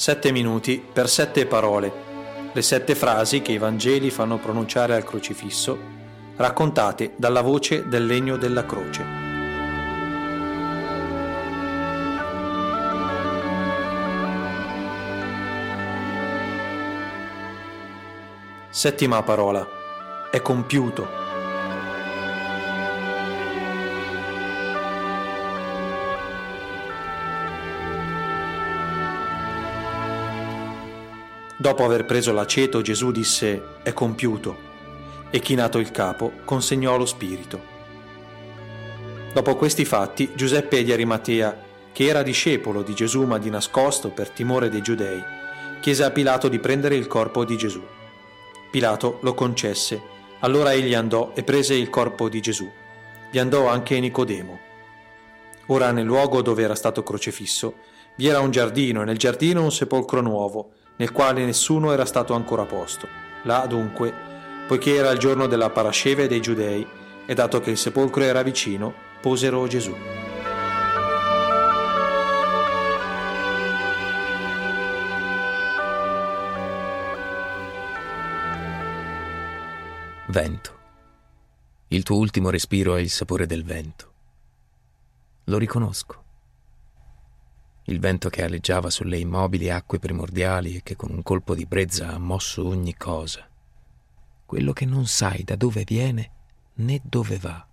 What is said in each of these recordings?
Sette minuti per sette parole, le sette frasi che i Vangeli fanno pronunciare al crocifisso, raccontate dalla voce del legno della croce. Settima parola. È compiuto. Dopo aver preso l'aceto, Gesù disse, è compiuto, e chinato il capo, consegnò lo spirito. Dopo questi fatti, Giuseppe di Arimatea, che era discepolo di Gesù ma di nascosto per timore dei giudei, chiese a Pilato di prendere il corpo di Gesù. Pilato lo concesse, allora egli andò e prese il corpo di Gesù. Vi andò anche Nicodemo. Ora nel luogo dove era stato crocefisso vi era un giardino e nel giardino un sepolcro nuovo, nel quale nessuno era stato ancora posto. Là dunque, poiché era il giorno della parasceve dei giudei, e dato che il sepolcro era vicino, posero Gesù. Vento. Il tuo ultimo respiro è il sapore del vento. Lo riconosco il vento che aleggiava sulle immobili acque primordiali e che con un colpo di brezza ha mosso ogni cosa. Quello che non sai da dove viene né dove va.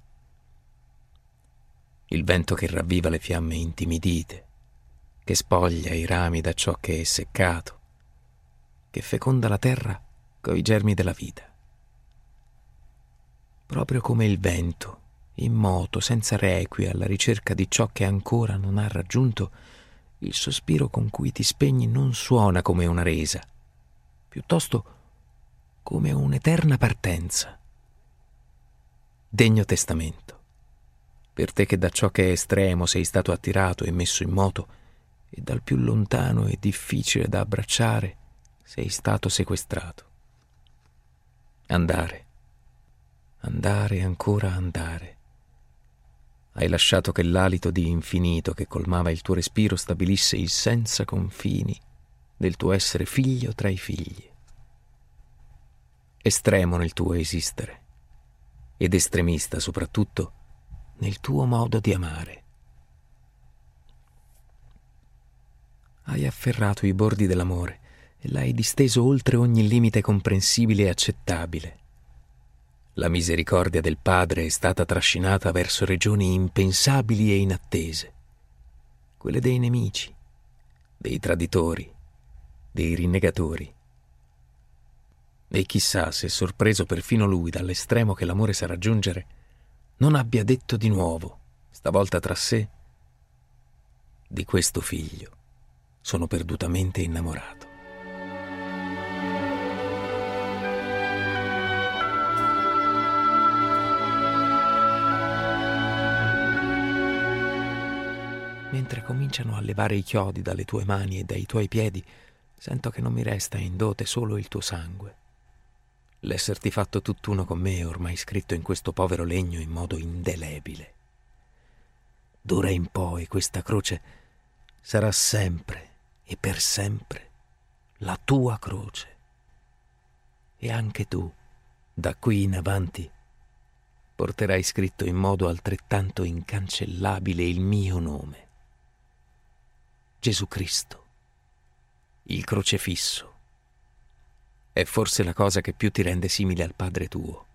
Il vento che ravviva le fiamme intimidite, che spoglia i rami da ciò che è seccato, che feconda la terra coi germi della vita. Proprio come il vento, in moto, senza requie, alla ricerca di ciò che ancora non ha raggiunto, il sospiro con cui ti spegni non suona come una resa, piuttosto come un'eterna partenza. Degno testamento. Per te che da ciò che è estremo sei stato attirato e messo in moto, e dal più lontano e difficile da abbracciare sei stato sequestrato. Andare, andare ancora andare hai lasciato che l'alito di infinito che colmava il tuo respiro stabilisse il senza confini del tuo essere figlio tra i figli. Estremo nel tuo esistere ed estremista soprattutto nel tuo modo di amare. Hai afferrato i bordi dell'amore e l'hai disteso oltre ogni limite comprensibile e accettabile la misericordia del Padre è stata trascinata verso regioni impensabili e inattese, quelle dei nemici, dei traditori, dei rinnegatori. E chissà se, sorpreso perfino lui dall'estremo che l'amore sa raggiungere, non abbia detto di nuovo, stavolta tra sé, di questo figlio sono perdutamente innamorato. Mentre cominciano a levare i chiodi dalle tue mani e dai tuoi piedi, sento che non mi resta in dote solo il tuo sangue. L'esserti fatto tutt'uno con me è ormai scritto in questo povero legno in modo indelebile. D'ora in poi questa croce sarà sempre e per sempre la tua croce. E anche tu, da qui in avanti, porterai scritto in modo altrettanto incancellabile il mio nome. Gesù Cristo, il crocefisso. È forse la cosa che più ti rende simile al Padre tuo,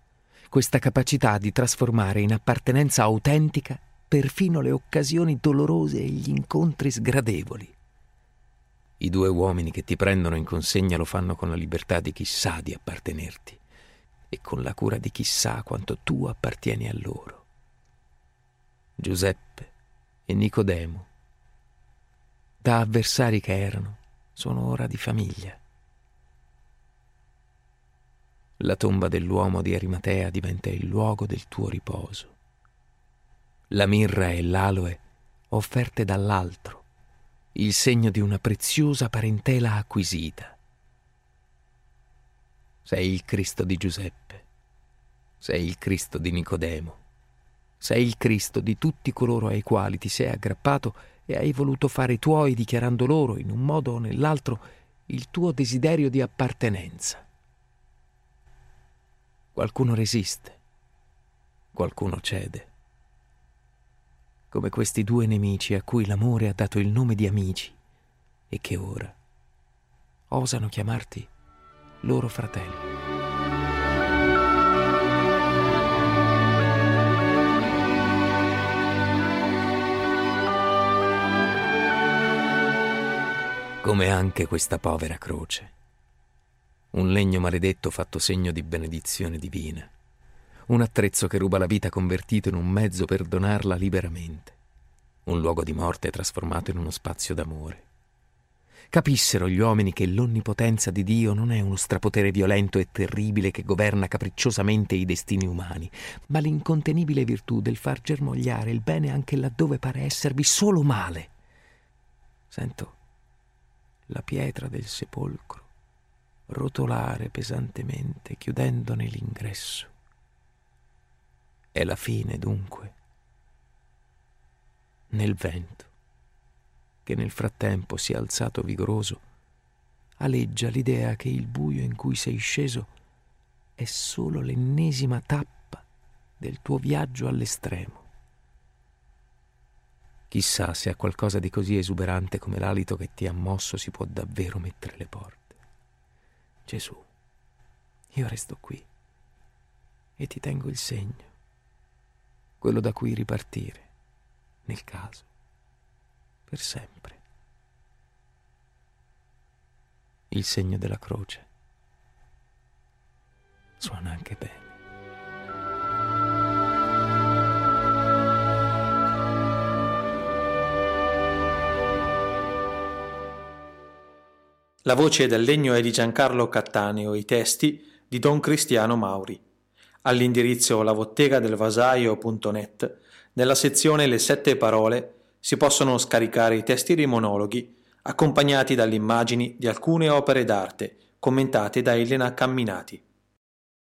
questa capacità di trasformare in appartenenza autentica perfino le occasioni dolorose e gli incontri sgradevoli. I due uomini che ti prendono in consegna lo fanno con la libertà di chi sa di appartenerti e con la cura di chi sa quanto tu appartieni a loro. Giuseppe e Nicodemo da avversari che erano, sono ora di famiglia. La tomba dell'uomo di Arimatea diventa il luogo del tuo riposo. La mirra e l'aloe offerte dall'altro, il segno di una preziosa parentela acquisita. Sei il Cristo di Giuseppe, sei il Cristo di Nicodemo, sei il Cristo di tutti coloro ai quali ti sei aggrappato e hai voluto fare i tuoi dichiarando loro, in un modo o nell'altro, il tuo desiderio di appartenenza. Qualcuno resiste, qualcuno cede. Come questi due nemici a cui l'amore ha dato il nome di amici e che ora osano chiamarti loro fratelli. Come anche questa povera croce. Un legno maledetto fatto segno di benedizione divina, un attrezzo che ruba la vita convertito in un mezzo per donarla liberamente, un luogo di morte trasformato in uno spazio d'amore. Capissero gli uomini che l'onnipotenza di Dio non è uno strapotere violento e terribile che governa capricciosamente i destini umani, ma l'incontenibile virtù del far germogliare il bene anche laddove pare esservi solo male. Sento la pietra del sepolcro rotolare pesantemente, chiudendone l'ingresso. È la fine, dunque, nel vento, che nel frattempo si è alzato vigoroso, aleggia l'idea che il buio in cui sei sceso è solo l'ennesima tappa del tuo viaggio all'estremo. Chissà se a qualcosa di così esuberante come l'alito che ti ha mosso si può davvero mettere le porte. Gesù, io resto qui e ti tengo il segno, quello da cui ripartire, nel caso, per sempre. Il segno della croce. Suona anche bene. La voce del legno è di Giancarlo Cattaneo, i testi di Don Cristiano Mauri. All'indirizzo lavottegadelvasaio.net, nella sezione Le sette parole, si possono scaricare i testi dei monologhi, accompagnati dalle immagini di alcune opere d'arte commentate da Elena Camminati.